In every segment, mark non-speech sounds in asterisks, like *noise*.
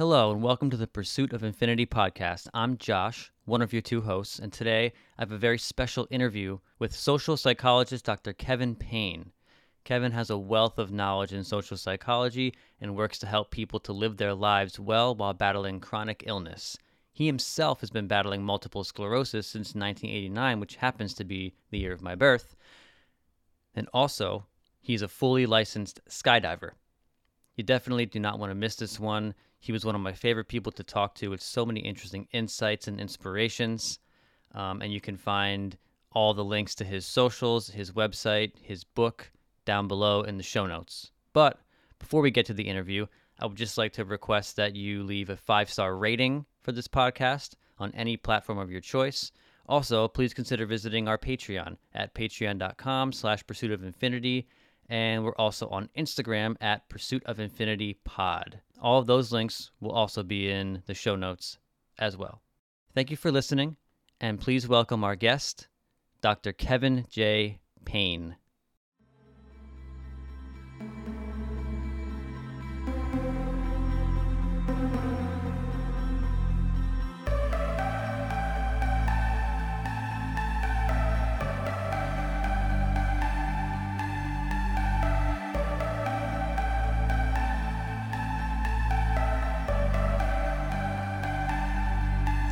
Hello, and welcome to the Pursuit of Infinity podcast. I'm Josh, one of your two hosts, and today I have a very special interview with social psychologist Dr. Kevin Payne. Kevin has a wealth of knowledge in social psychology and works to help people to live their lives well while battling chronic illness. He himself has been battling multiple sclerosis since 1989, which happens to be the year of my birth. And also, he's a fully licensed skydiver. You definitely do not want to miss this one. He was one of my favorite people to talk to with so many interesting insights and inspirations. Um, and you can find all the links to his socials, his website, his book down below in the show notes. But before we get to the interview, I would just like to request that you leave a five star rating for this podcast on any platform of your choice. Also, please consider visiting our Patreon at patreon.com slash pursuit of infinity. And we're also on Instagram at pursuit of infinity pod. All of those links will also be in the show notes as well. Thank you for listening, and please welcome our guest, Dr. Kevin J. Payne.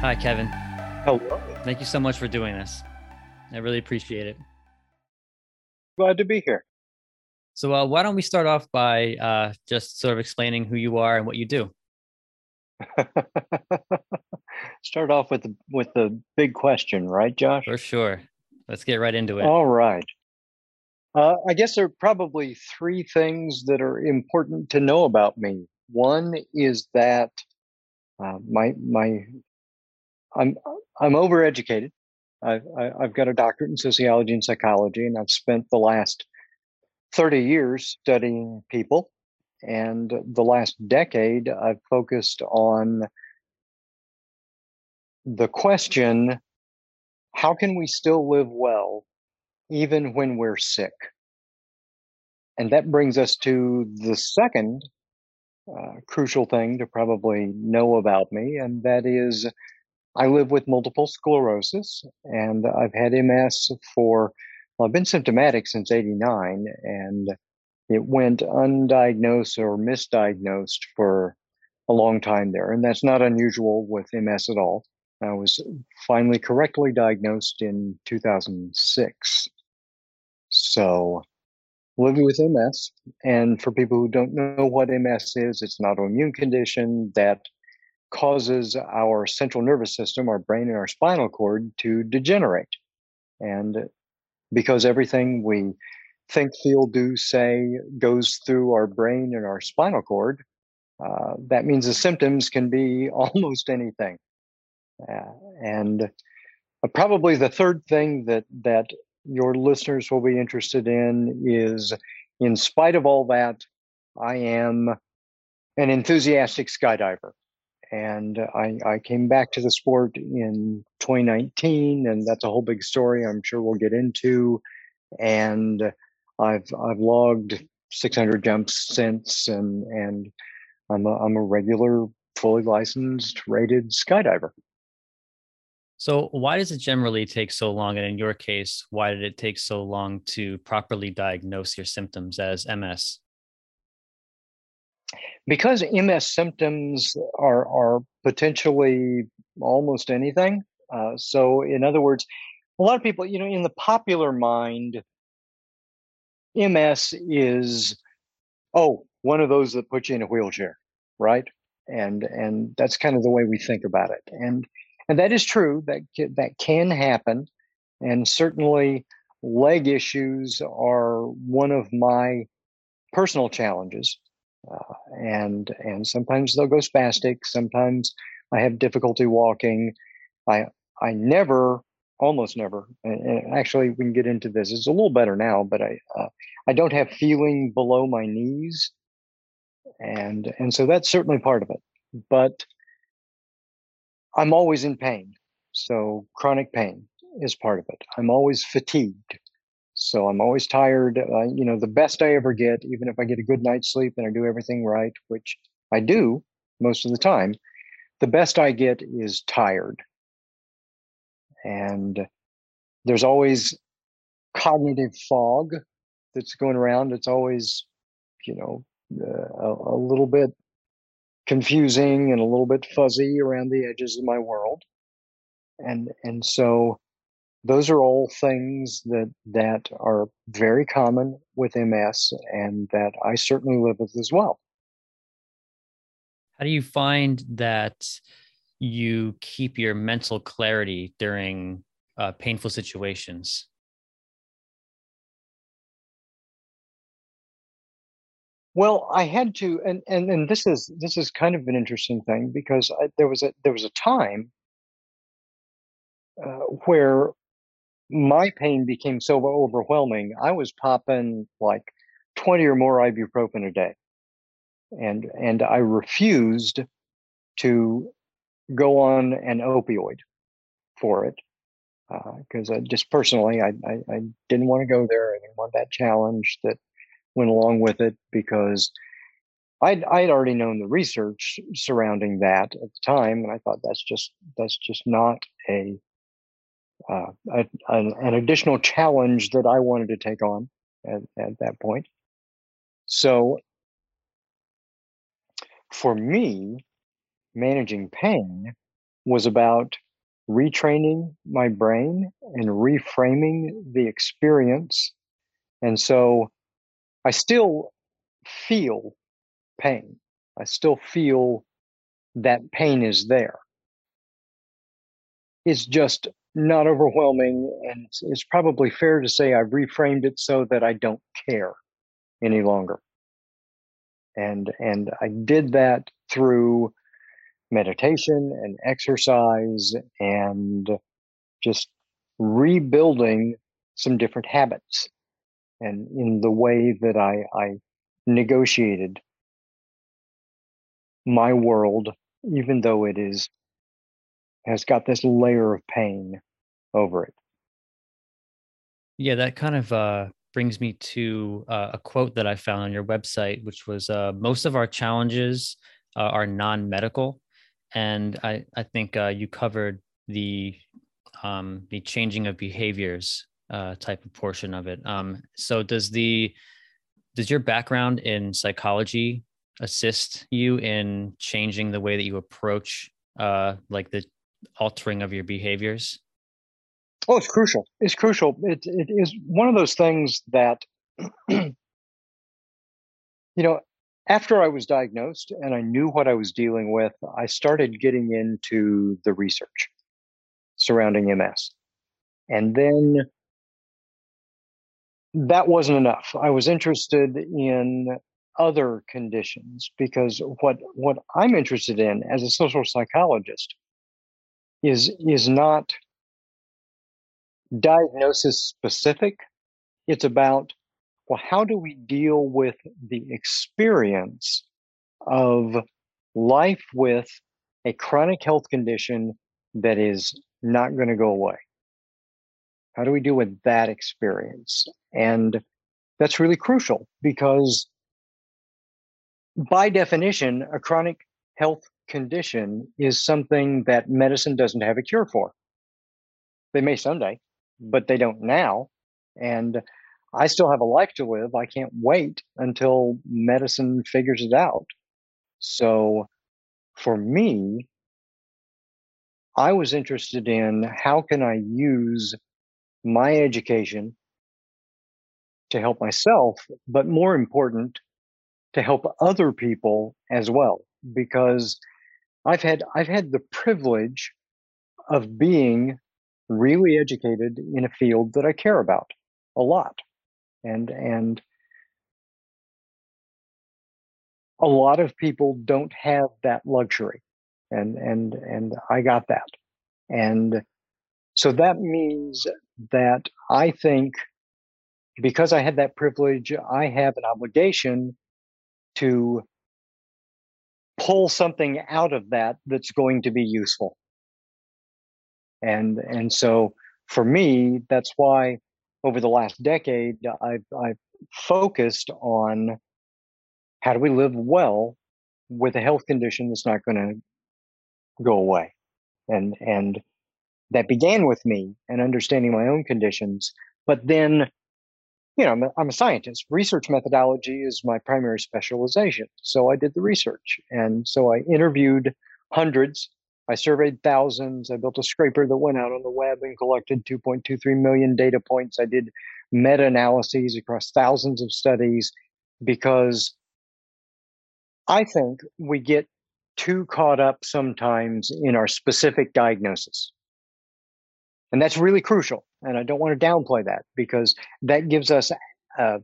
Hi, Kevin. Hello. Thank you so much for doing this. I really appreciate it. Glad to be here. So, uh, why don't we start off by uh, just sort of explaining who you are and what you do? *laughs* Start off with the with the big question, right, Josh? For sure. Let's get right into it. All right. Uh, I guess there are probably three things that are important to know about me. One is that uh, my my I'm I'm overeducated. I've I've got a doctorate in sociology and psychology, and I've spent the last thirty years studying people. And the last decade, I've focused on the question: How can we still live well, even when we're sick? And that brings us to the second uh, crucial thing to probably know about me, and that is I live with multiple sclerosis and I've had MS for, well, I've been symptomatic since 89 and it went undiagnosed or misdiagnosed for a long time there. And that's not unusual with MS at all. I was finally correctly diagnosed in 2006. So, living with MS. And for people who don't know what MS is, it's an autoimmune condition that causes our central nervous system, our brain, and our spinal cord to degenerate. And because everything we think, feel, do, say goes through our brain and our spinal cord, uh, that means the symptoms can be *laughs* almost anything. Uh, and uh, probably the third thing that that your listeners will be interested in is, in spite of all that, I am an enthusiastic skydiver and I, I came back to the sport in 2019 and that's a whole big story i'm sure we'll get into. And i've i've logged 600 jumps since and and i'm a, I'm a regular fully licensed rated skydiver. So why does it generally take so long and in your case why did it take so long to properly diagnose your symptoms as ms because MS symptoms are are potentially almost anything. Uh, so, in other words, a lot of people, you know, in the popular mind, MS is oh one of those that put you in a wheelchair, right? And and that's kind of the way we think about it. And and that is true. That that can happen, and certainly leg issues are one of my personal challenges uh, and and sometimes they'll go spastic. Sometimes I have difficulty walking. I I never, almost never. And actually, we can get into this. It's a little better now, but I uh, I don't have feeling below my knees, and and so that's certainly part of it. But I'm always in pain, so chronic pain is part of it. I'm always fatigued. So I'm always tired. Uh, you know, the best I ever get, even if I get a good night's sleep and I do everything right, which I do, most of the time. The best I get is tired. And there's always cognitive fog that's going around. It's always, you know, uh, a, a little bit confusing and a little bit fuzzy around the edges of my world. And and so those are all things that that are very common with MS and that I certainly live with as well. How do you find that you keep your mental clarity during uh, painful situations? Well, I had to, and, and and this is this is kind of an interesting thing because I, there was a there was a time uh, where my pain became so overwhelming. I was popping like twenty or more ibuprofen a day, and and I refused to go on an opioid for it because uh, just personally, I, I, I didn't want to go there. I didn't want that challenge that went along with it because I'd I'd already known the research surrounding that at the time, and I thought that's just that's just not a, uh, a an, an, additional challenge that I wanted to take on at, at that point. So for me, managing pain was about retraining my brain and reframing the experience. And so I still feel pain. I still feel that pain is there. It's just not overwhelming. And it's, it's probably fair to say I've reframed it so that I don't care any longer. And, and I did that through meditation and exercise and just rebuilding some different habits and in the way that I, I negotiated my world, even though it is has got this layer of pain over it. Yeah, that kind of uh, brings me to uh, a quote that I found on your website, which was uh, most of our challenges uh, are non-medical and I I think uh, you covered the um, the changing of behaviors uh, type of portion of it. Um, so does the does your background in psychology assist you in changing the way that you approach uh, like the altering of your behaviors? Oh, it's crucial. It's crucial. It it is one of those things that *clears throat* you know after I was diagnosed and I knew what I was dealing with, I started getting into the research surrounding MS. And then that wasn't enough. I was interested in other conditions because what what I'm interested in as a social psychologist is is not diagnosis specific. It's about well, how do we deal with the experience of life with a chronic health condition that is not going to go away? How do we deal with that experience? And that's really crucial because, by definition, a chronic health condition is something that medicine doesn't have a cure for. They may someday, hmm. but they don't now. And I still have a life to live. I can't wait until medicine figures it out. So for me, I was interested in how can I use my education to help myself, but more important, to help other people as well. Because I've had I've had the privilege of being really educated in a field that I care about a lot. And and a lot of people don't have that luxury. And and and I got that. And so that means that I think because I had that privilege I have an obligation to pull something out of that that's going to be useful and and so for me that's why over the last decade, I've, I've focused on how do we live well with a health condition that's not going to go away. And, and that began with me and understanding my own conditions. But then, you know, I'm a, I'm a scientist. Research methodology is my primary specialization. So I did the research. And so I interviewed hundreds. I surveyed thousands. I built a scraper that went out on the web and collected 2.23 million data points. I did meta analyses across thousands of studies because I think we get too caught up sometimes in our specific diagnosis. And that's really crucial. And I don't want to downplay that because that gives us a,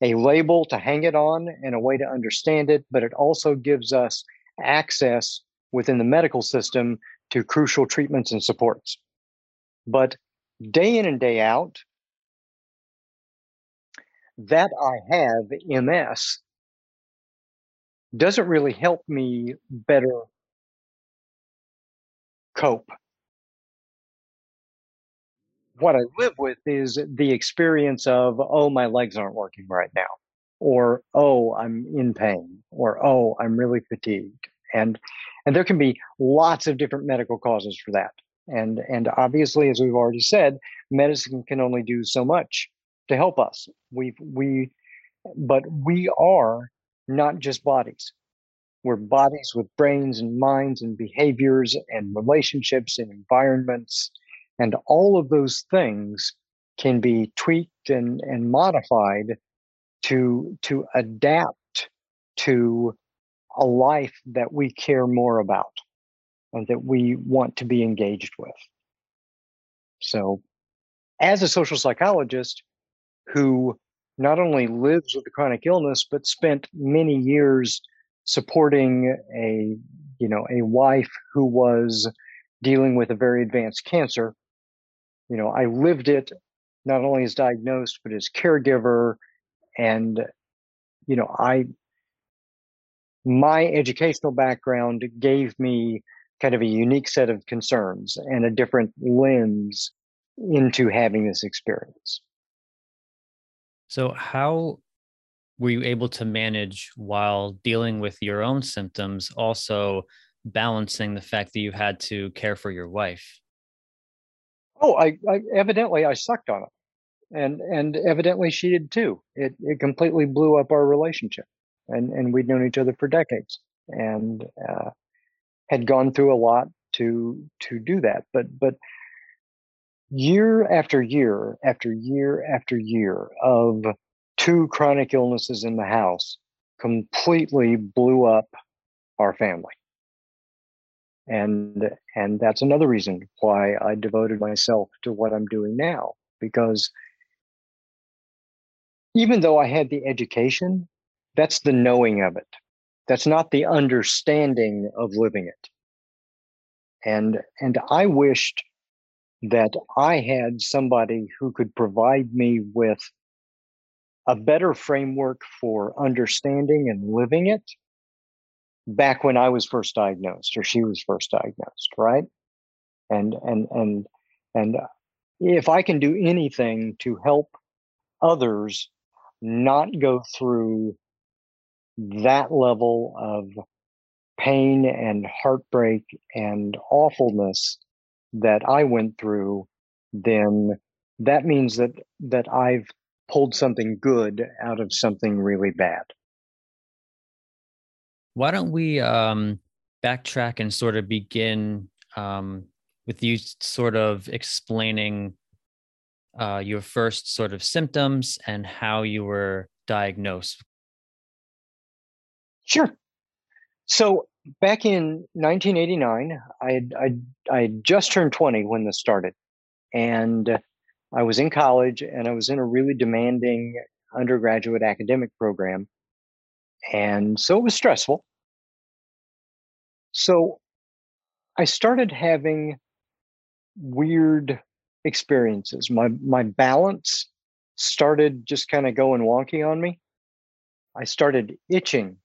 a label to hang it on and a way to understand it, but it also gives us access within the medical system to crucial treatments and supports. But day in and day out, that I have MS doesn't really help me better cope. What I live with is the experience of, oh, my legs aren't working right now, or oh, I'm in pain, or oh, I'm really fatigued. And and there can be lots of different medical causes for that. And and obviously, as we've already said, medicine can only do so much to help us. We we but we are not just bodies. We're bodies with brains and minds and behaviors and relationships and environments. And all of those things can be tweaked and, and modified to, to adapt to a life that we care more about and that we want to be engaged with. So, as a social psychologist who not only lives with a chronic illness, but spent many years supporting a, you know, a wife who was dealing with a very advanced cancer. You know, I lived it not only as diagnosed, but as caregiver. And, you know, I, my educational background gave me kind of a unique set of concerns and a different lens into having this experience. So, how were you able to manage while dealing with your own symptoms, also balancing the fact that you had to care for your wife? Oh, I, I evidently I sucked on it, and and evidently she did too. It it completely blew up our relationship, and and we'd known each other for decades, and uh, had gone through a lot to to do that. But but year after year after year after year of two chronic illnesses in the house completely blew up our family and and that's another reason why i devoted myself to what i'm doing now because even though i had the education that's the knowing of it. That's not the understanding of living it. And and i wished that I had somebody who could provide me with a better framework for understanding and living it back when I was first diagnosed or she was first diagnosed, right? And and and and uh, if I can do anything to help others not go through that level of pain and heartbreak and awfulness that I went through, then that means that that I've pulled something good out of something really bad. Why don't we um, backtrack and sort of begin um, with you sort of explaining uh, your first sort of symptoms and how you were diagnosed? Sure. So back in 1989, I had, I I had just turned 20 when this started, and I was in college and I was in a really demanding undergraduate academic program, and so it was stressful. So I started having weird experiences. My my balance started just kind of going wonky on me. I started itching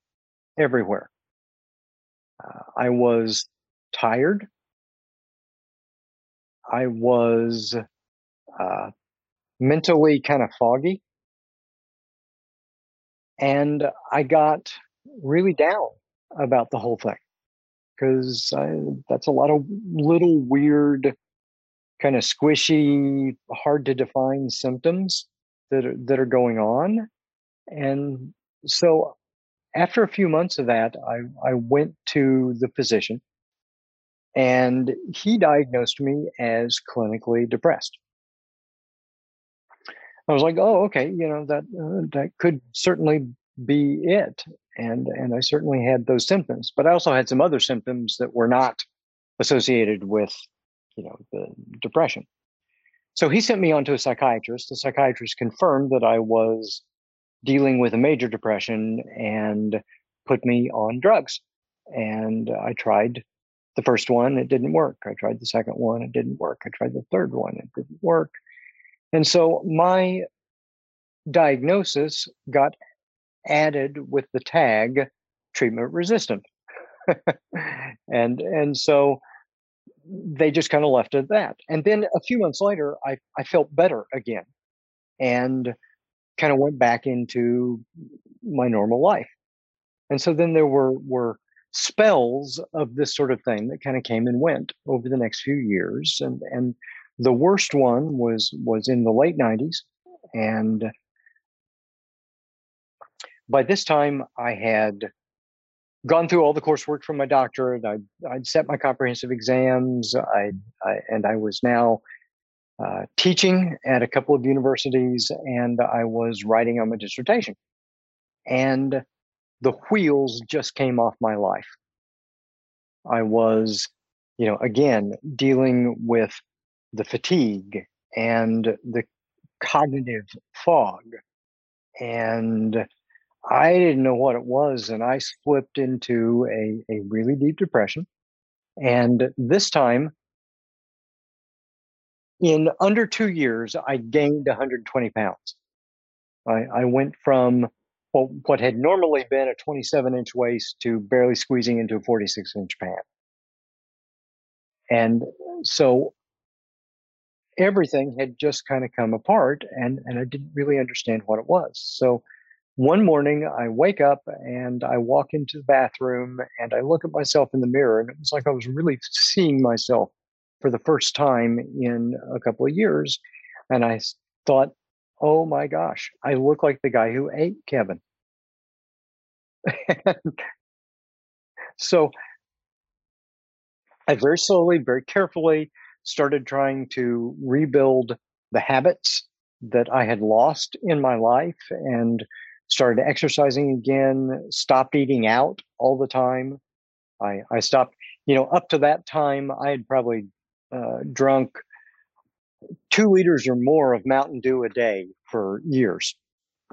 everywhere. Uh, I was tired. I was uh, mentally kind of foggy. And I got really down. about the whole thing because that's a lot of little weird, kind of squishy, hard to define symptoms that are, that are going on. And so after a few months of that, I, I went to the physician and he diagnosed me as clinically depressed. I was like, oh, okay, you know that uh, that could certainly be it, and and I certainly had those symptoms, but I also had some other symptoms that were not associated with, you know, the depression. So he sent me on to a psychiatrist. The psychiatrist confirmed that I was dealing with a major depression and put me on drugs. And I tried the first one, it didn't work. I tried the second one, it didn't work. I tried the third one, it didn't work. And so my diagnosis got added with the tag treatment resistant. and and so they just kind of left it at that. And then a few months later, I, I felt better again and kind of went back into my normal life. And so then there were were spells of this sort of thing that kind of came and went over the next few years. And and the worst one was was in the late 90s. And by this time I had gone through all the coursework from my doctorate. I'd, I'd set my comprehensive exams. I, I and I was now uh, teaching at a couple of universities, and I was writing on my dissertation. And the wheels just came off my life. I was, you know, again dealing with the fatigue and the cognitive fog and I didn't know what it was, and I slipped into a, a really deep depression. And this time, in under two years, I gained 120 pounds. I, I went from well, what had normally been a 27 inch waist to barely squeezing into a 46 inch pant. And so everything had just kind of come apart, and, and I didn't really understand what it was. So one morning I wake up and I walk into the bathroom and I look at myself in the mirror and it was like I was really seeing myself for the first time in a couple of years. And I thought, oh my gosh, I look like the guy who ate Kevin. *laughs* so I very slowly, very carefully started trying to rebuild the habits that I had lost in my life and started exercising again, stopped eating out all the time. I, I stopped, you know, up to that time, I had probably uh, drunk two liters or more of Mountain Dew a day for years.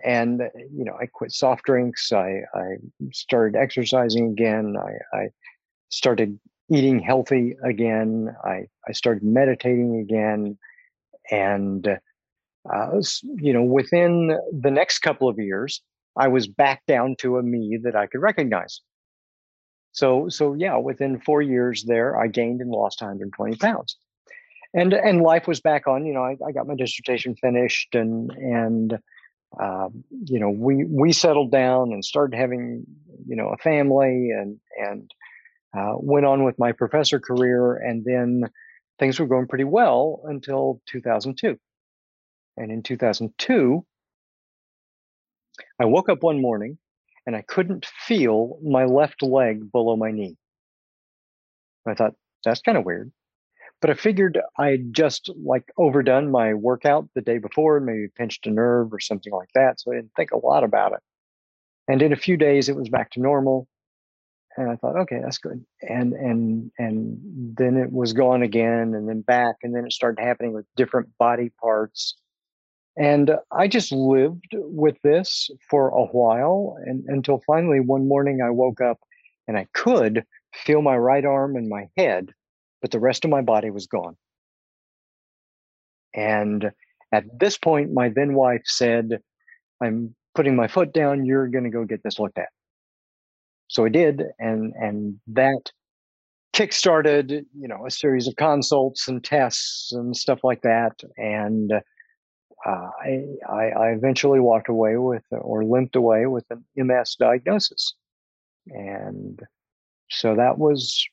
And, you know, I quit soft drinks. I, I started exercising again. I, I started eating healthy again. I, I started meditating again. And uh, you know, within the next couple of years, I was back down to a me that I could recognize. So, so yeah, within four years there, I gained and lost 120 pounds, and and life was back on. You know, I, I got my dissertation finished, and and um, you know, we we settled down and started having you know a family, and and uh, went on with my professor career, and then things were going pretty well until 2002. And in 2002, I woke up one morning and I couldn't feel my left leg below my knee. I thought, that's kind of weird. But I figured I'd just like overdone my workout the day before, maybe pinched a nerve or something like that. So I didn't think a lot about it. And in a few days, it was back to normal. And I thought, okay, that's good. And and and then it was gone again, and then back, and then it started happening with different body parts and I just lived with this for a while and until finally one morning I woke up and I could feel my right arm and my head, but the rest of my body was gone. And at this point, my then wife said, I'm putting my foot down, you're going to go get this looked at. So I did. And, and that kickstarted, you know, a series of consults and tests and stuff like that. And I, I, I eventually walked away with or limped away with an MS diagnosis. And so that was,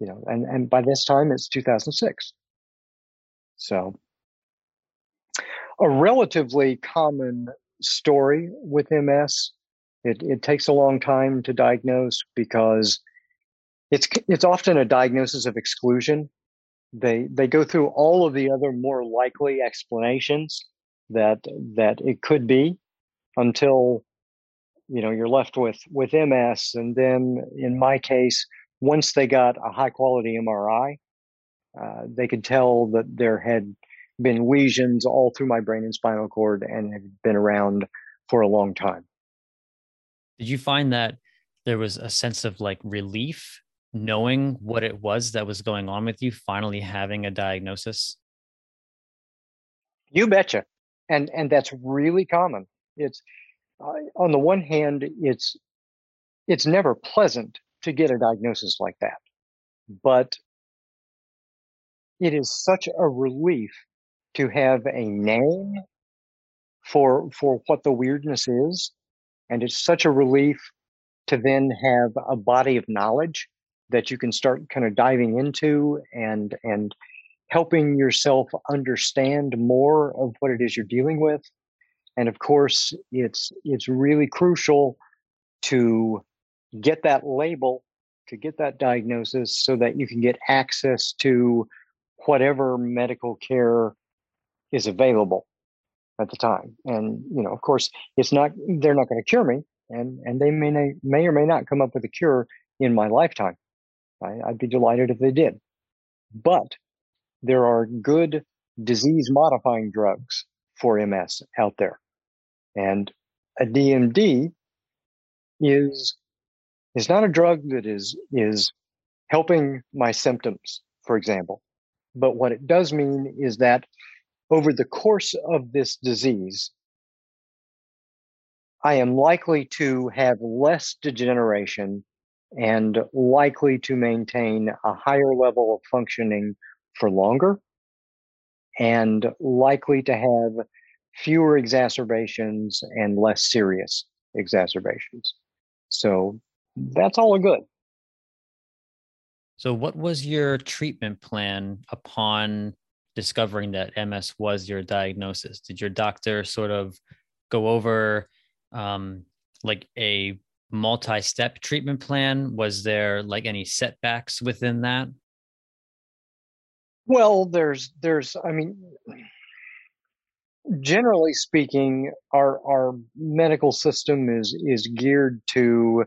you know, and, and by this time it's 2006. So a relatively common story with MS. It, it takes a long time to diagnose because it's it's often a diagnosis of exclusion. They they go through all of the other more likely explanations that that it could be until you know you're left with with MS and then in my case once they got a high quality MRI uh, they could tell that there had been lesions all through my brain and spinal cord and had been around for a long time. Did you find that there was a sense of like relief knowing what it was that was going on with you, finally having a diagnosis? You betcha. And and that's really common. It's uh, on the one hand, it's it's never pleasant to get a diagnosis like that, but it is such a relief to have a name for for what the weirdness is and it's such a relief to then have a body of knowledge that you can start kind of diving into and and helping yourself understand more of what it is you're dealing with and of course it's it's really crucial to get that label to get that diagnosis so that you can get access to whatever medical care is available at the time. And you know, of course, it's not they're not going to cure me, and and they may may or may not come up with a cure in my lifetime. I, I'd be delighted if they did, but there are good disease modifying drugs for MS out there, and a DMD is is not a drug that is is helping my symptoms, for example. But what it does mean is that over the course of this disease, I am likely to have less degeneration and likely to maintain a higher level of functioning for longer and likely to have fewer exacerbations and less serious exacerbations. So that's all good. So, what was your treatment plan upon discovering that MS was your diagnosis? Did your doctor sort of go over um, like a multi-step treatment plan? Was there like any setbacks within that? Well, there's there's I mean generally speaking our our medical system is is geared to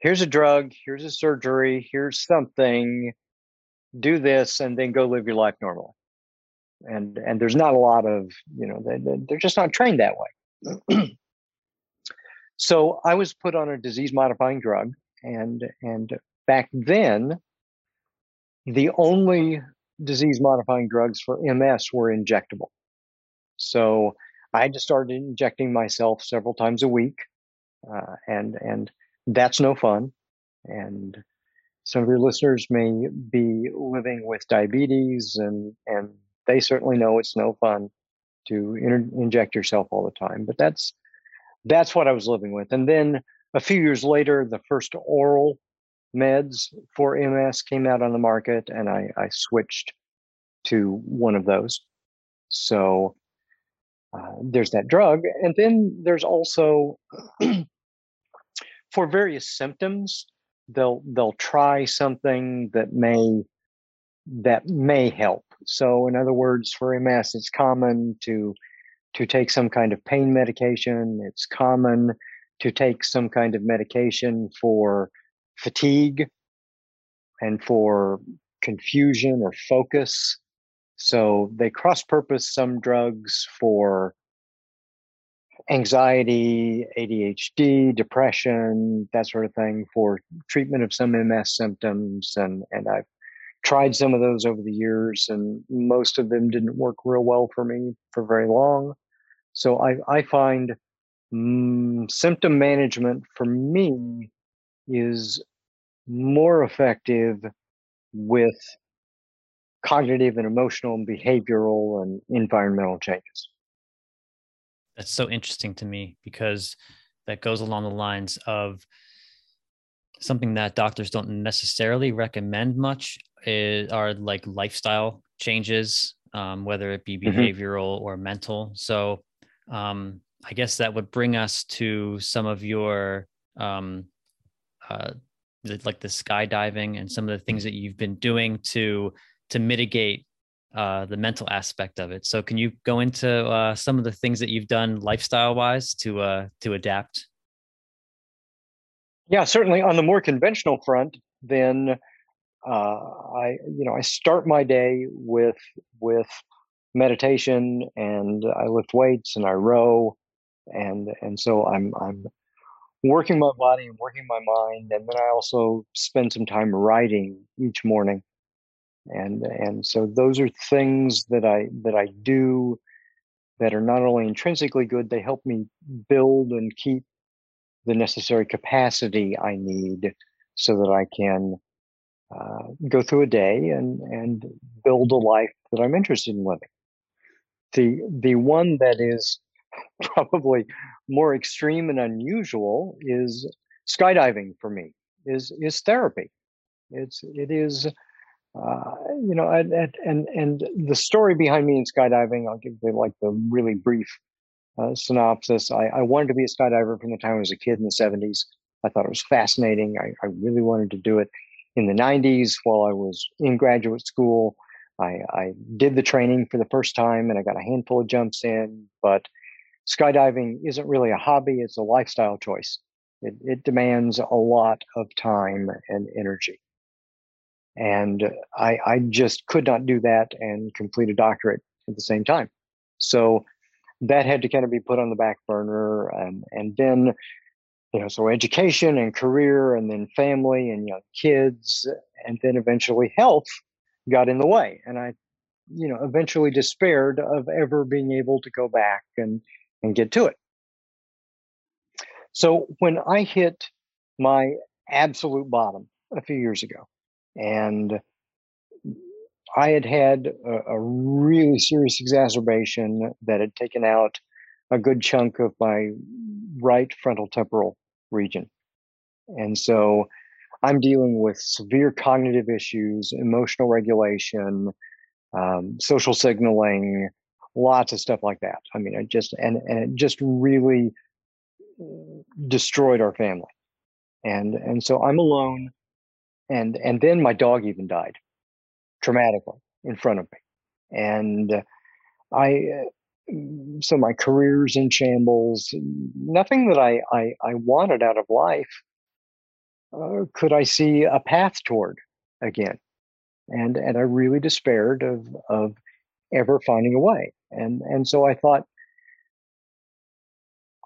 here's a drug, here's a surgery, here's something do this and then go live your life normally. And and there's not a lot of you know they, they're just not trained that way. So i was put on a disease modifying drug and and back then the only disease modifying drugs for ms were injectable. So i just started injecting myself several times a week uh, and and that's no fun. And some of your listeners may be living with diabetes and and they certainly know it's no fun to inter- inject yourself all the time but that's that's what i was living with. And then a few years later the first oral meds for ms came out on the market and i, I switched to one of those so uh, there's that drug and then there's also *clears throat* for various symptoms they'll they'll try something that may that may help. So in other words, for MS, it's common to to take some kind of pain medication. It's common to take some kind of medication for fatigue and for confusion or focus. So they cross purpose some drugs for anxiety, ADHD, depression, that sort of thing for treatment of some MS symptoms. And, and I've tried some of those over the years, and most of them didn't work real well for me for very long. So I, I find mm, symptom management for me is more effective with cognitive and emotional and behavioral and environmental changes. That's so interesting to me because that goes along the lines of something that doctors don't necessarily recommend much is, are like lifestyle changes, um, whether it be mm-hmm. behavioral mm-hmm. or mental. So um, I guess that would bring us to some of your um, uh, like the skydiving and some of the things that you've been doing to to mitigate uh, the mental aspect of it. So can you go into uh, some of the things that you've done lifestyle wise to uh, to adapt? Yeah, certainly on the more conventional front, then uh, I you know I start my day with with meditation and I lift weights and I row and and so I'm I'm working my body and working my mind and then I also spend some time writing each morning and and so those are things that I that I do that are not only intrinsically good they help me build and keep the necessary capacity I need so that I can uh, go through a day and and build a life that I'm interested in living. The the one that is *laughs* probably more extreme and unusual is skydiving for me is is therapy. It's it is uh, you know and, and and the story behind me in skydiving. I'll give you like the really brief uh, synopsis. I, I wanted to be a skydiver from the time I was a kid in the 70s. I thought it was fascinating. I, I really wanted to do it in the 90s while I was in graduate school. I, I did the training for the first time and I got a handful of jumps in, but skydiving isn't really a hobby, it's a lifestyle choice. It, it demands a lot of time and energy. And I, I just could not do that and complete a doctorate at the same time. So that had to kind of be put on the back burner. And, and then, you know, so education and career and then family and young kids and then eventually health got in the way. And I, you know, eventually despaired of ever being able to go back and, and get to it. So when I hit my absolute bottom a few years ago, and I had had a, a, really serious exacerbation that had taken out a good chunk of my right frontal temporal region. And so I'm dealing with severe cognitive issues, emotional regulation, um, social signaling, lots of stuff like that. I mean, it just and and it just really mm, destroyed our family, and and so I'm alone, and and then my dog even died, traumatically in front of me, and I. Uh, mm, so my career's in shambles. Nothing that I I, I wanted out of life uh, could I see a path toward again, and and I really despaired of of ever finding a way. And and so I thought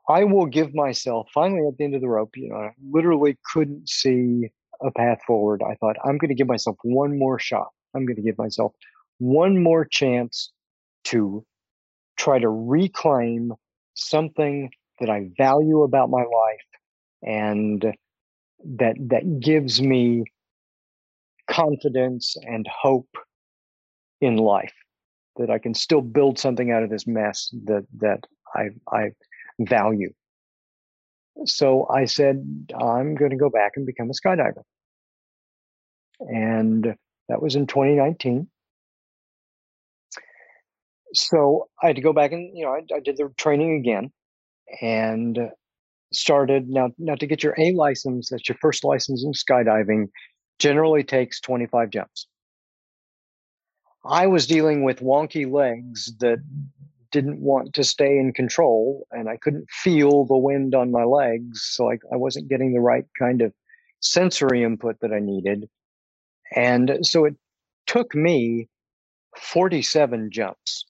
I will give myself finally at the end of the rope, you know, I literally couldn't see a path forward. I thought I'm going to give myself one more shot. I'm going to give myself one more chance to try to reclaim something that I value about my life and that that gives me confidence and hope in life that I can still build something out of this mess that that I I value. So I said I'm going to go back and become a skydiver. And that was in 2019. So I had to go back and you know I, I did the training again and started now now to get your A license, that's your first license in skydiving, generally takes 25 jumps. I was dealing with wonky legs that didn't want to stay in control and I couldn't feel the wind on my legs. So I, I wasn't getting the right kind of sensory input that I needed. And so it took me 47 jumps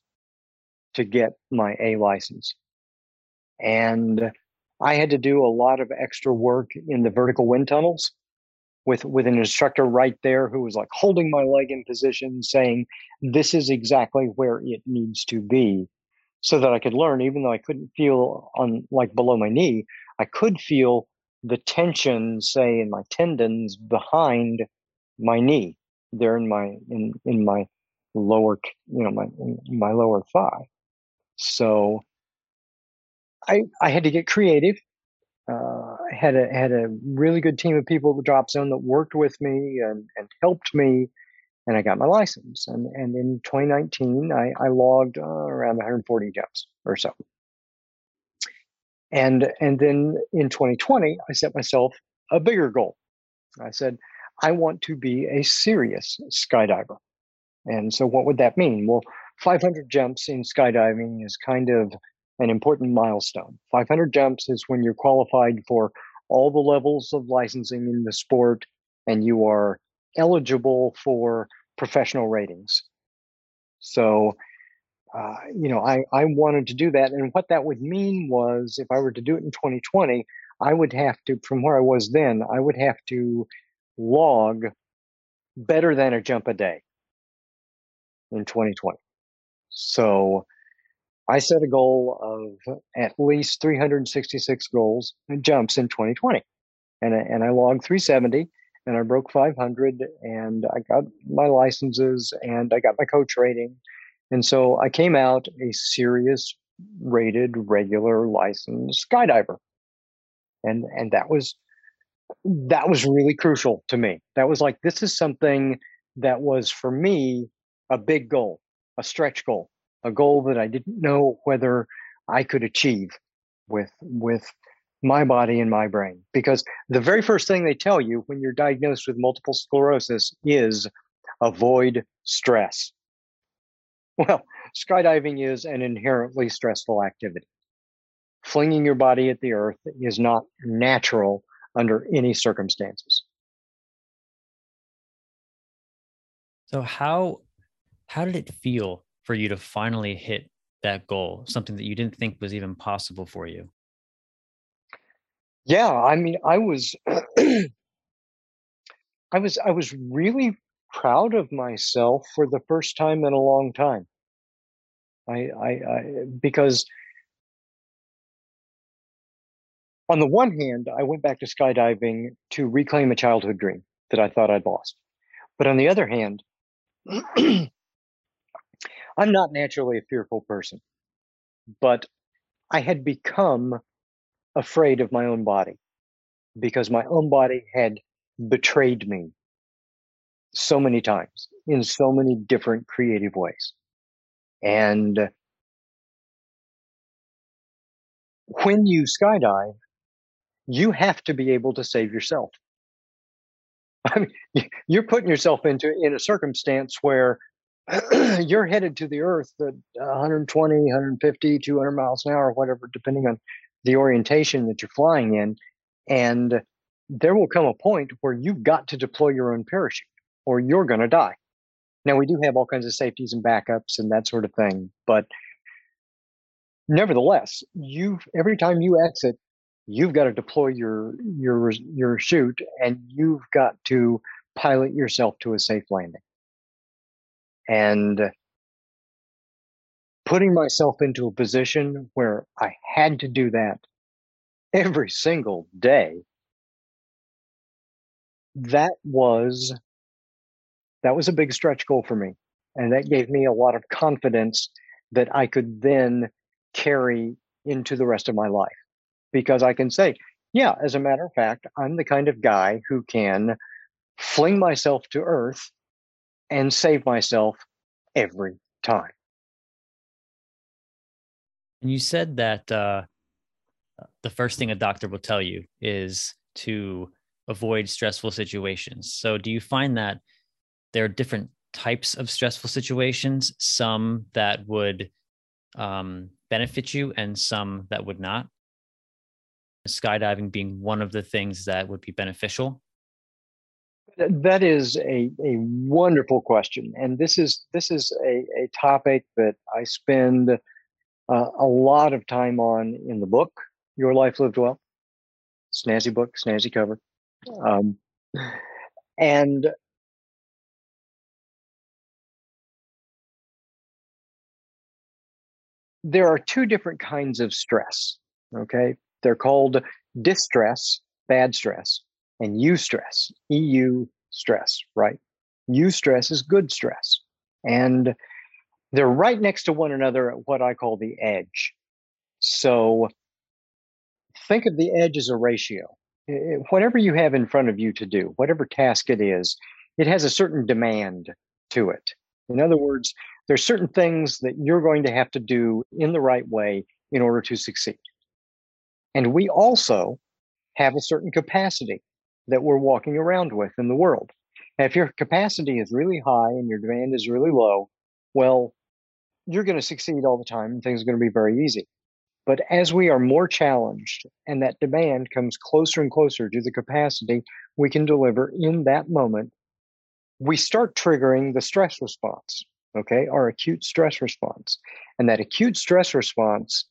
to get my A license. And I had to do a lot of extra work in the vertical wind tunnels with with an instructor right there who was like holding my leg in position saying this is exactly where it needs to be so that I could learn even though I couldn't feel on like below my knee I could feel the tension say in my tendons behind my knee. There in my in in my lower you know my my lower thigh. So I I had to get creative uh, had a had a really good team of people at the drop zone that worked with me and, and helped me and I got my license. And and in 2019 I, I logged uh, around 140 jumps or so. And and then in 2020 I set myself a bigger goal. I said I want to be a serious skydiver. And so what would that mean? Well, 500 jumps in skydiving is kind of an important milestone. 500 jumps is when you're qualified for all the levels of licensing in the sport and you are eligible for professional ratings. So, uh, you know, I, I wanted to do that. And what that would mean was if I were to do it in 2020, I would have to, from where I was then, I would have to log better than a jump a day in 2020. So I set a goal of at least 366 goals and jumps in 2020. And I, and I logged 370 and I broke 500 and I got my licenses and I got my coach rating. And so I came out a serious rated regular licensed skydiver. And and that was that was really crucial to me. That was like this is something that was for me a big goal, a stretch goal, a goal that I didn't know whether I could achieve with with my body and my brain. Because the very first thing they tell you when you're diagnosed with multiple sclerosis is avoid stress. Well, skydiving is an inherently stressful activity. Flinging your body at the earth is not natural under any circumstances. So how how did it feel for you to finally hit that goal, something that you didn't think was even possible for you? Yeah, I mean, I was *clears throat* I was I was really proud of myself for the first time in a long time. I I, I because on the one hand, I went back to skydiving to reclaim a childhood dream that I thought I'd lost. But on the other hand, *clears throat* I'm not naturally a fearful person, but I had become afraid of my own body because my own body had betrayed me so many times in so many different creative ways. And when you skydive, you have to be able to save yourself. *laughs* I mean, you're putting yourself into in a circumstance where *clears throat* you're headed to the earth at 120, 150, 200 miles an hour, or whatever, depending on the orientation that you're flying in. And there will come a point where you've got to deploy your own parachute or you're going to die. Now, we do have all kinds of safeties and backups and that sort of thing, but nevertheless, you every time you exit, you've got to deploy your your your chute and you've got to pilot yourself to a safe landing. And putting myself into a position where I had to do that every single day, that was that was a big stretch goal for me. And that gave me a lot of confidence that I could then carry into the rest of my life. Because I can say, yeah, as a matter of fact, I'm the kind of guy who can fling myself to earth and save myself every time. And you said that uh, the first thing a doctor will tell you is to avoid stressful situations. So, do you find that there are different types of stressful situations, some that would um, benefit you and some that would not? Skydiving being one of the things that would be beneficial. That is a, a wonderful question, and this is this is a, a topic that I spend uh, a lot of time on in the book, Your Life Lived Well. Snazzy book, snazzy cover. Um, and there are two different kinds of stress. Okay. They're called distress, bad stress, and eustress, EU stress, right? Eustress is good stress. And they're right next to one another at what I call the edge. So think of the edge as a ratio. whatever you have in front of you to do, whatever task it is, it has a certain demand to it. In other words, there's certain things that you're going to have to do in the right way in order to succeed. And we also have a certain capacity that we're walking around with in the world. And if your capacity is really high and your demand is really low, well, you're going to succeed all the time and things are going to be very easy. But as we are more challenged and that demand comes closer and closer to the capacity we can deliver in that moment, we start triggering the stress response, okay, our acute stress response. And that acute stress response,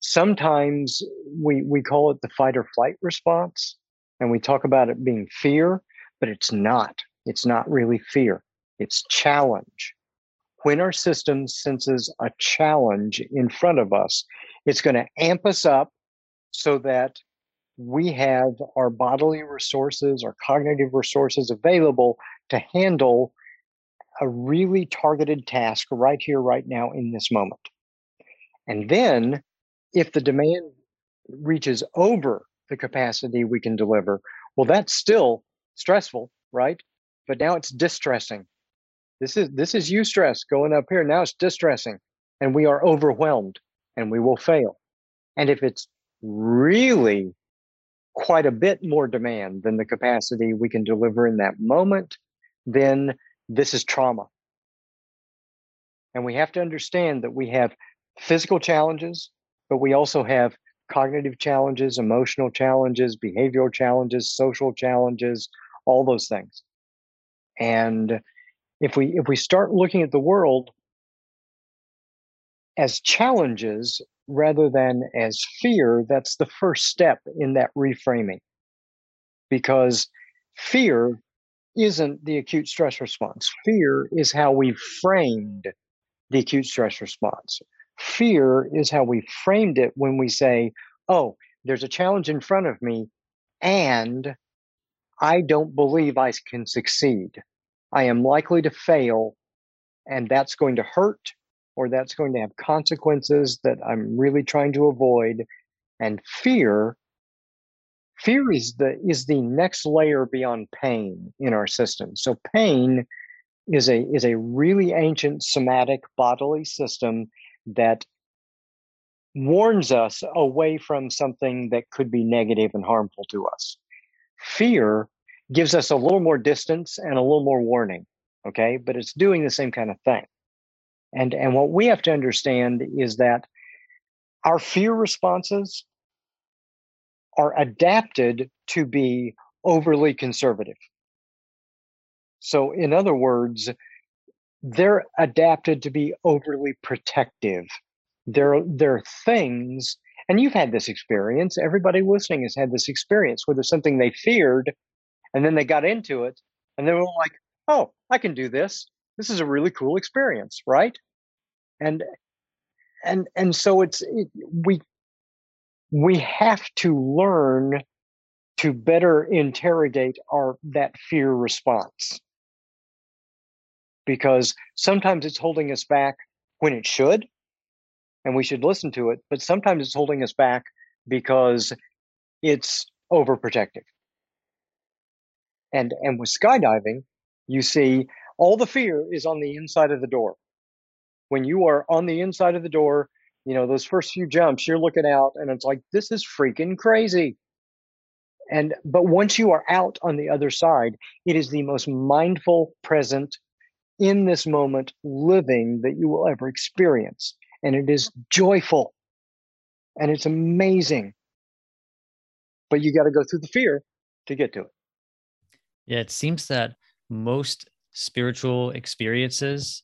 sometimes we, we call it the fight or flight response, and we talk about it being fear, but it's not. It's not really fear, it's challenge. When our system senses a challenge in front of us, it's going to amp us up so that we have our bodily resources, our cognitive resources available to handle a really targeted task right here, right now, in this moment. And then, if the demand reaches over the capacity we can deliver, well, that's still stressful, right? But now it's distressing. This is this is eustress going up here. Now it's distressing, and we are overwhelmed, and we will fail. And if it's really quite a bit more demand than the capacity we can deliver in that moment, then this is trauma. And we have to understand that we have physical challenges, but we also have cognitive challenges, emotional challenges, behavioral challenges, social challenges, all those things. And if we if we start looking at the world as challenges rather than as fear, that's the first step in that reframing. Because fear isn't the acute stress response. Fear is how we framed the acute stress response. Fear is how we framed it when we say, oh, there's a challenge in front of me, and I don't believe I can succeed. I am likely to fail, and that's going to hurt, or that's going to have consequences that I'm really trying to avoid. And fear fear is the is the next layer beyond pain in our system so pain is a is a really ancient somatic bodily system that warns us away from something that could be negative and harmful to us. Fear gives us a little more distance and a little more warning okay? But it's doing the same kind of thing. And and what we have to understand is that our fear responses are adapted to be overly conservative. So, in other words, they're adapted to be overly protective. They're, they're things, and you've had this experience, everybody listening has had this experience where there's something they feared, and then they got into it, and they were like, oh, I can do this. This is a really cool experience, right? And and and so it's it, we we have to learn to better interrogate our that fear response because sometimes it's holding us back when it should and we should listen to it but sometimes it's holding us back because it's overprotective. And and with skydiving you see all the fear is on the inside of the door. When you are on the inside of the door you know those first few jumps you're looking out and it's like this is freaking crazy. And but once you are out on the other side it is the most mindful present in this moment living that you will ever experience. And it is joyful. And it's amazing. But you got to go through the fear to get to it. Yeah it seems that most spiritual experiences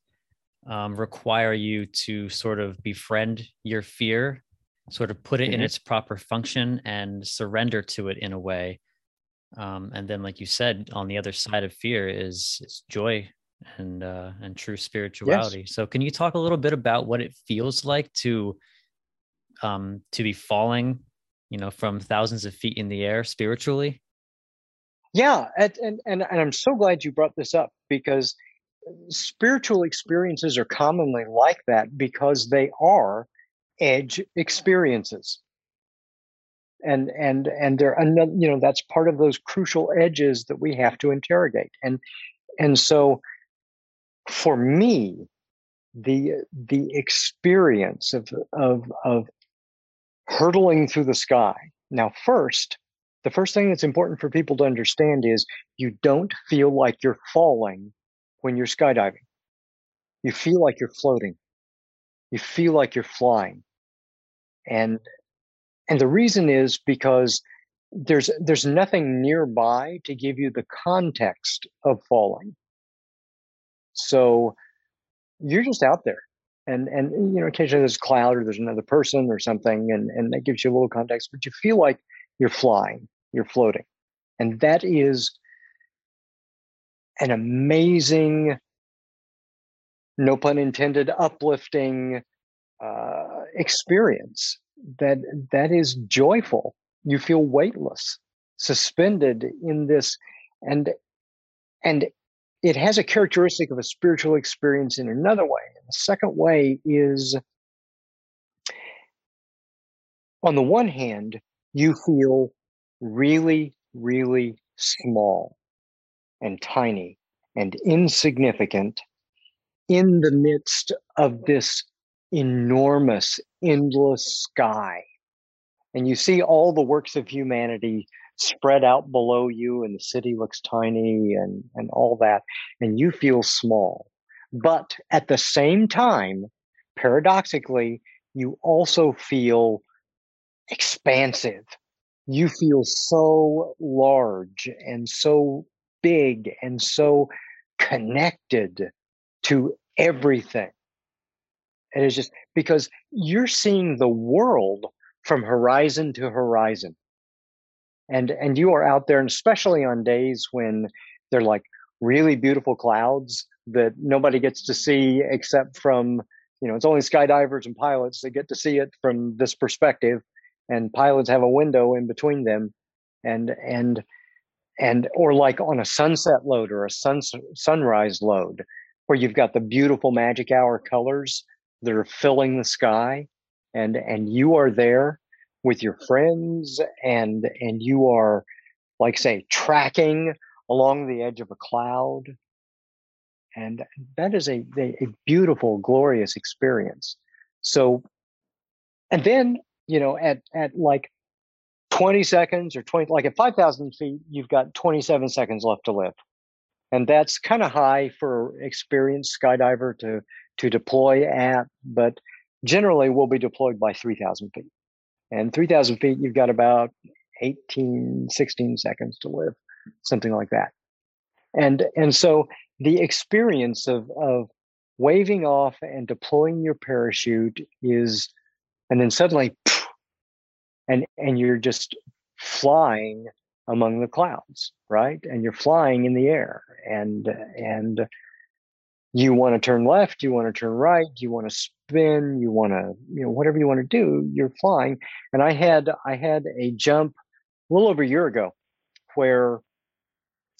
um, require you to sort of befriend your fear, sort of put it mm-hmm. in its proper function and surrender to it in a way. Um, and then, like you said, on the other side of fear is, is joy and uh, and true spirituality. Yes. So, can you talk a little bit about what it feels like to um, to be falling, you know, from thousands of feet in the air spiritually? Yeah, and, and and I'm so glad you brought this up because spiritual experiences are commonly like that because they are edge experiences. and and and they're you know that's part of those crucial edges that we have to interrogate and and so for me the the experience of of of hurtling through the sky. Now first the first thing that's important for people to understand is you don't feel like you're falling when you're skydiving. You feel like you're floating. You feel like you're flying. And and the reason is because there's there's nothing nearby to give you the context of falling so you're just out there. And and you know occasionally there's a cloud or there's another person or something and and that gives you a little context but you feel like you're flying you're floating. And that is an amazing no pun intended uplifting uh, experience that that is joyful. You feel weightless suspended in this and and it has a characteristic of a spiritual experience in another way and the second way is on the one hand you feel really really small and tiny and insignificant in the midst of this enormous, endless sky. And you see all the works of humanity spread out below you, and the city looks tiny and, and all that, and you feel small. But at the same time, paradoxically, you also feel expansive. You feel so large and so big and so connected to everything and it's just because you're seeing the world from horizon to horizon. And and you are out there, and especially on days when they're like really beautiful clouds that nobody gets to see except from, you know, it's only skydivers and pilots that get to see it from this perspective. And pilots have a window in between them. And and and or like on a sunset load or a sun, sunrise load where you've got the beautiful magic hour colors that are filling the sky and and you are there with your friends and and you are like say tracking along the edge of a cloud. And that is a, a, beautiful glorious experience. So and then you know at at like 20 seconds or 20 like at 5000 feet you've got 27 seconds left to live. And that's kind of high for experienced skydiver to to deploy at, but generally will be deployed by 3,000 feet. And 3,000 feet, you've got about 18, 16 seconds to live, something like that. And and so the experience of of waving off and deploying your parachute is, and then suddenly, *sniffs* and and you're just flying among the clouds, right? And you're flying in the air, and and you want to turn left, you want to turn right, you want to spin, you want to, you know, whatever you want to do, you're flying. And I had I had a jump a little over a year ago where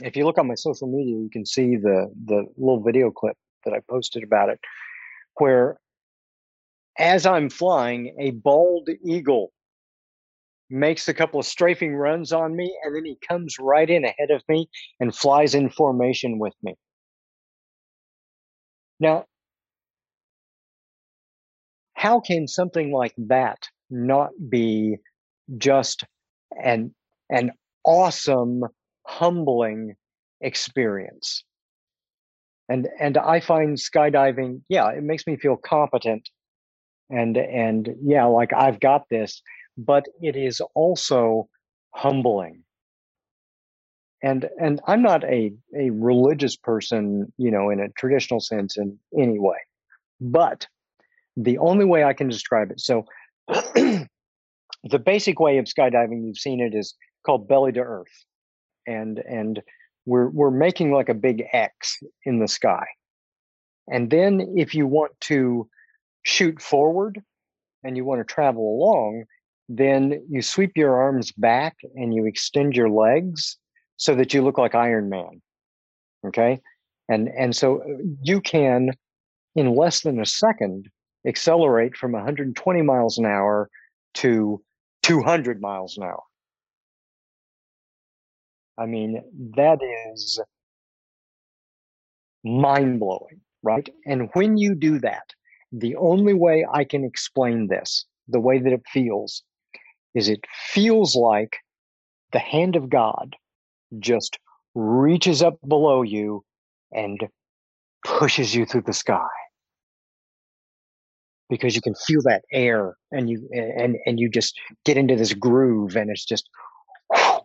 if you look on my social media, you can see the the little video clip that I posted about it, where as I'm flying, a bald eagle makes a couple of strafing runs on me, and then he comes right in ahead of me and flies in formation with me. Now, how can something like that not be just an an awesome, humbling experience? And and I find skydiving, yeah, it makes me feel competent and and yeah, like I've got this, but it is also humbling and and i'm not a a religious person you know in a traditional sense in any way but the only way i can describe it so *clears throat* the basic way of skydiving you've seen it is called belly to earth. And and we're we're making like a big x in the sky. And then if you want to shoot forward and you want to travel along then you sweep your arms back and you extend your legs so that you look like Iron Man. Okay. And, and so uh, you can, in less than a second, accelerate from 120 miles an hour to 200 miles an hour. I mean, that is mind blowing, right? And when you do that, the only way I can explain this, the way that it feels, is it feels like the hand of God just reaches up below you and pushes you through the sky. Because you can feel that air and you and and you just get into this groove and it's just *sighs* and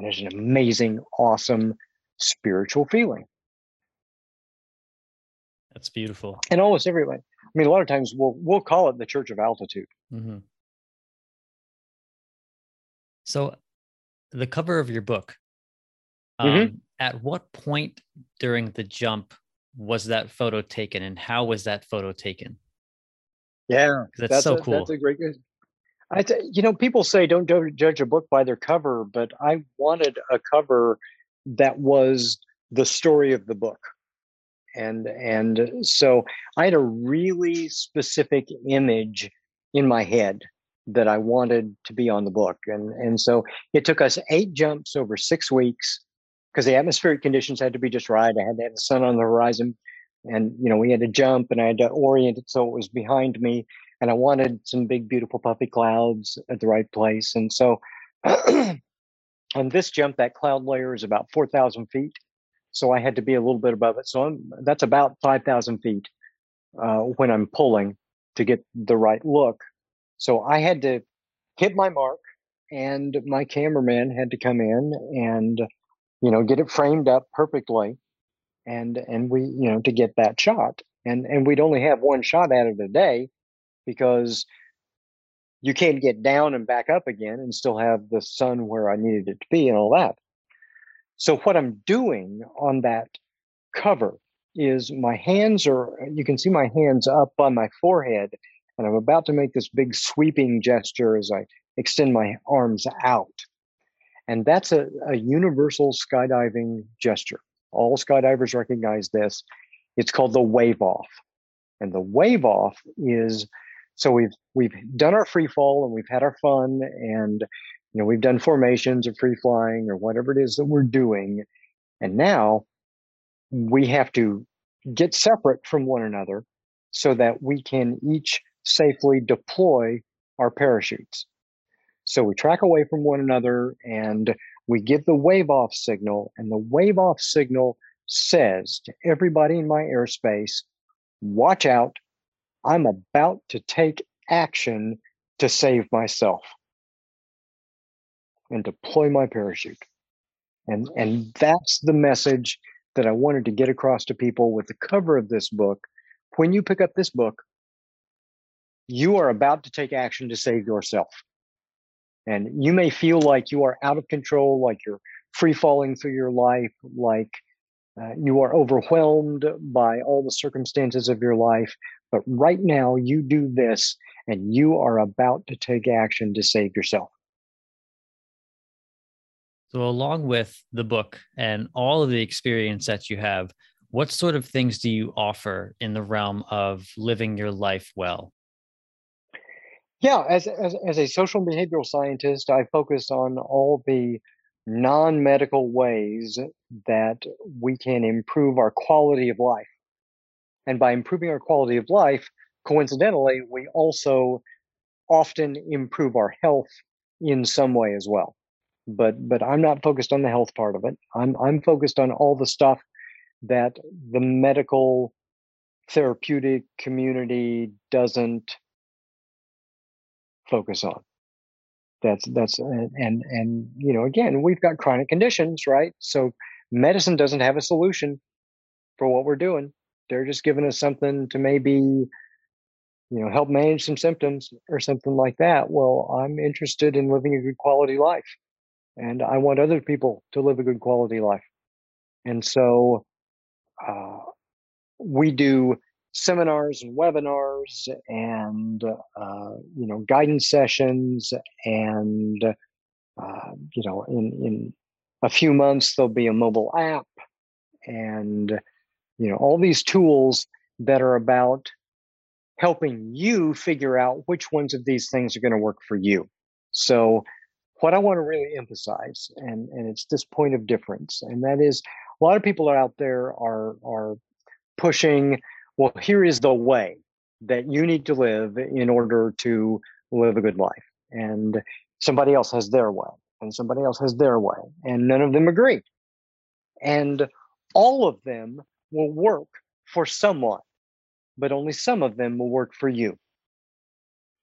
it's an amazing awesome spiritual feeling. That's beautiful. And almost everyone i mean a lot of times we'll we'll call it the church of altitude. Mm-hmm. so the cover of your book mm-hmm. um, mm-hmm. at what point during the jump was that photo taken and how was that photo taken? Yeah, that's, that's so a, cool. That's a great. I, th- you know, people say don't judge a book by their cover, but I wanted a cover that was the story of the book, and and so I had a really specific image in my head that I wanted to be on the book, and and so it took us eight jumps over six weeks because the atmospheric conditions had to be just right. I had to have the sun on the horizon, and you know we had to jump, and I had to orient it so it was behind me, and I wanted some big, beautiful, puffy clouds at the right place. And so, *clears throat* on this jump, that cloud layer is about four thousand feet, so I had to be a little bit above it. So I'm, that's about five thousand feet uh, when I'm pulling to get the right look. So I had to hit my mark, and my cameraman had to come in and you know, get it framed up perfectly, and and we you know to get that shot, and and we'd only have one shot at it a day because you can't get down and back up again and still have the sun where I needed it to be and all that. So what I'm doing on that cover is my hands are you can see my hands up on my forehead and I'm about to make this big sweeping gesture as I extend my arms out. And that's a, a universal skydiving gesture. All skydivers recognize this. It's called the wave off. And the wave off is so we've we've done our free fall and we've had our fun and you know we've done formations or free flying or whatever it is that we're doing. And now we have to get separate from one another so that we can each safely deploy our parachutes. So we track away from one another and we give the wave off signal, and the wave off signal says to everybody in my airspace, watch out, I'm about to take action to save myself and deploy my parachute. And, and that's the message that I wanted to get across to people with the cover of this book. When you pick up this book, you are about to take action to save yourself. And you may feel like you are out of control, like you're free falling through your life, like uh, you are overwhelmed by all the circumstances of your life. But right now, you do this and you are about to take action to save yourself. So, along with the book and all of the experience that you have, what sort of things do you offer in the realm of living your life well? Yeah, as, as, as a social behavioral scientist, I focus on all the non medical ways that we can improve our quality of life. And by improving our quality of life, coincidentally, we also often improve our health in some way as well. But but I'm not focused on the health part of it. I'm I'm focused on all the stuff that the medical therapeutic community doesn't focus on. That's that's and and you know again we've got chronic conditions, right? So medicine doesn't have a solution for what we're doing. They're just giving us something to maybe you know help manage some symptoms or something like that. Well, I'm interested in living a good quality life, and I want other people to live a good quality life, and so uh, we do seminars and webinars and uh, you know guidance sessions and uh, you know in in a few months there'll be a mobile app and you know all these tools that are about helping you figure out which ones of these things are going to work for you. So, what I want to really emphasize, and, and it's this point of difference, and that is a lot of people out there are, are pushing, well, here is the way that you need to live in order to live a good life. And somebody else has their way, and somebody else has their way, and none of them agree. And all of them will work for someone but only some of them will work for you.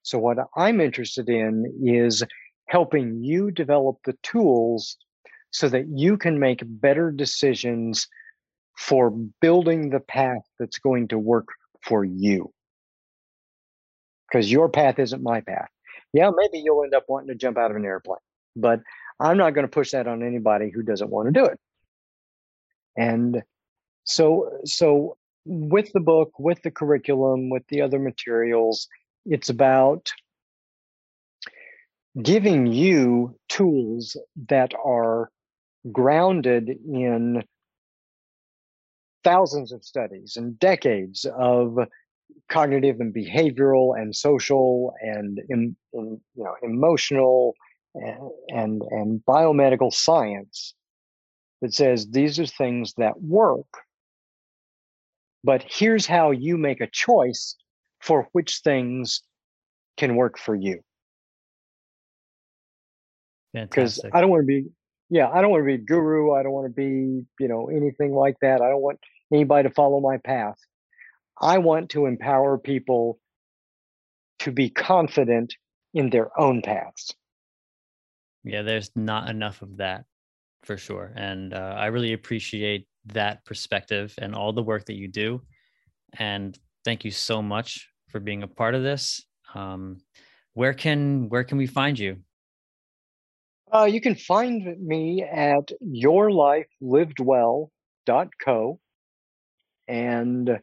So, what I'm interested in is helping you develop the tools so that you can make better decisions for building the path that's going to work for you. Because your path isn't my path. Yeah, maybe you'll end up wanting to jump out of an airplane, but I'm not going to push that on anybody who doesn't want to do it. And so, so with the book, with the curriculum, with the other materials, it's about giving you tools that are grounded in thousands of studies and decades of cognitive and behavioral and social and in, in, you know emotional and, and and biomedical science that says these are things that work but here's how you make a choice for which things can work for you. Because I don't want to be, yeah, I don't want to be guru. I don't want to be, you know, anything like that. I don't want anybody to follow my path. I want to empower people to be confident in their own paths. Yeah, there's not enough of that for sure. And uh, I really appreciate that perspective and all the work that you do. And thank you so much for being a part of this. Um, where can where can we find you? Uh, you can find me at yourlifelivedwell.co and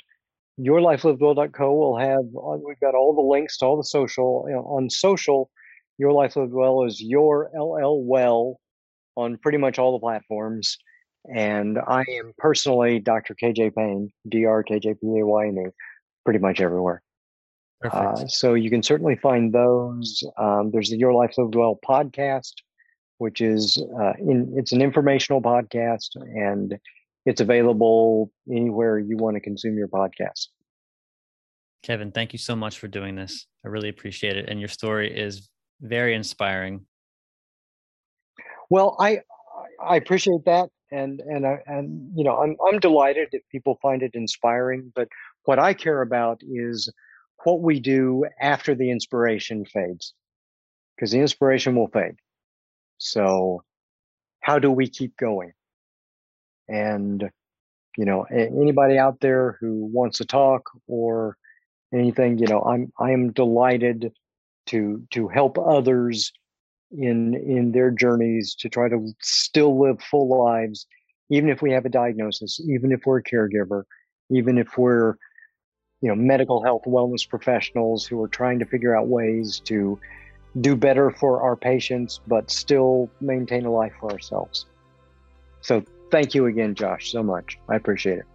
yourlifelivedwell.co will have we've got all the links to all the social you know, on social your life lived well is your ll well on pretty much all the platforms and I am personally Dr. KJ Payne, Dr. KJ P A Y N E, pretty much everywhere. Uh, so you can certainly find those. Um, there's the Your Life Lived Well podcast, which is uh, in, it's an informational podcast, and it's available anywhere you want to consume your podcast. Kevin, thank you so much for doing this. I really appreciate it, and your story is very inspiring. Well, I I appreciate that and and I, and you know I'm I'm delighted if people find it inspiring. But what I care about is what we do after the inspiration fades, because the inspiration will fade. So, how do we keep going? And you know, anybody out there who wants to talk or anything, you know, I'm I am delighted to to help others in in their journeys to try to still live full lives even if we have a diagnosis even if we're a caregiver even if we're you know medical health wellness professionals who are trying to figure out ways to do better for our patients but still maintain a life for ourselves. So thank you again josh so much. I appreciate it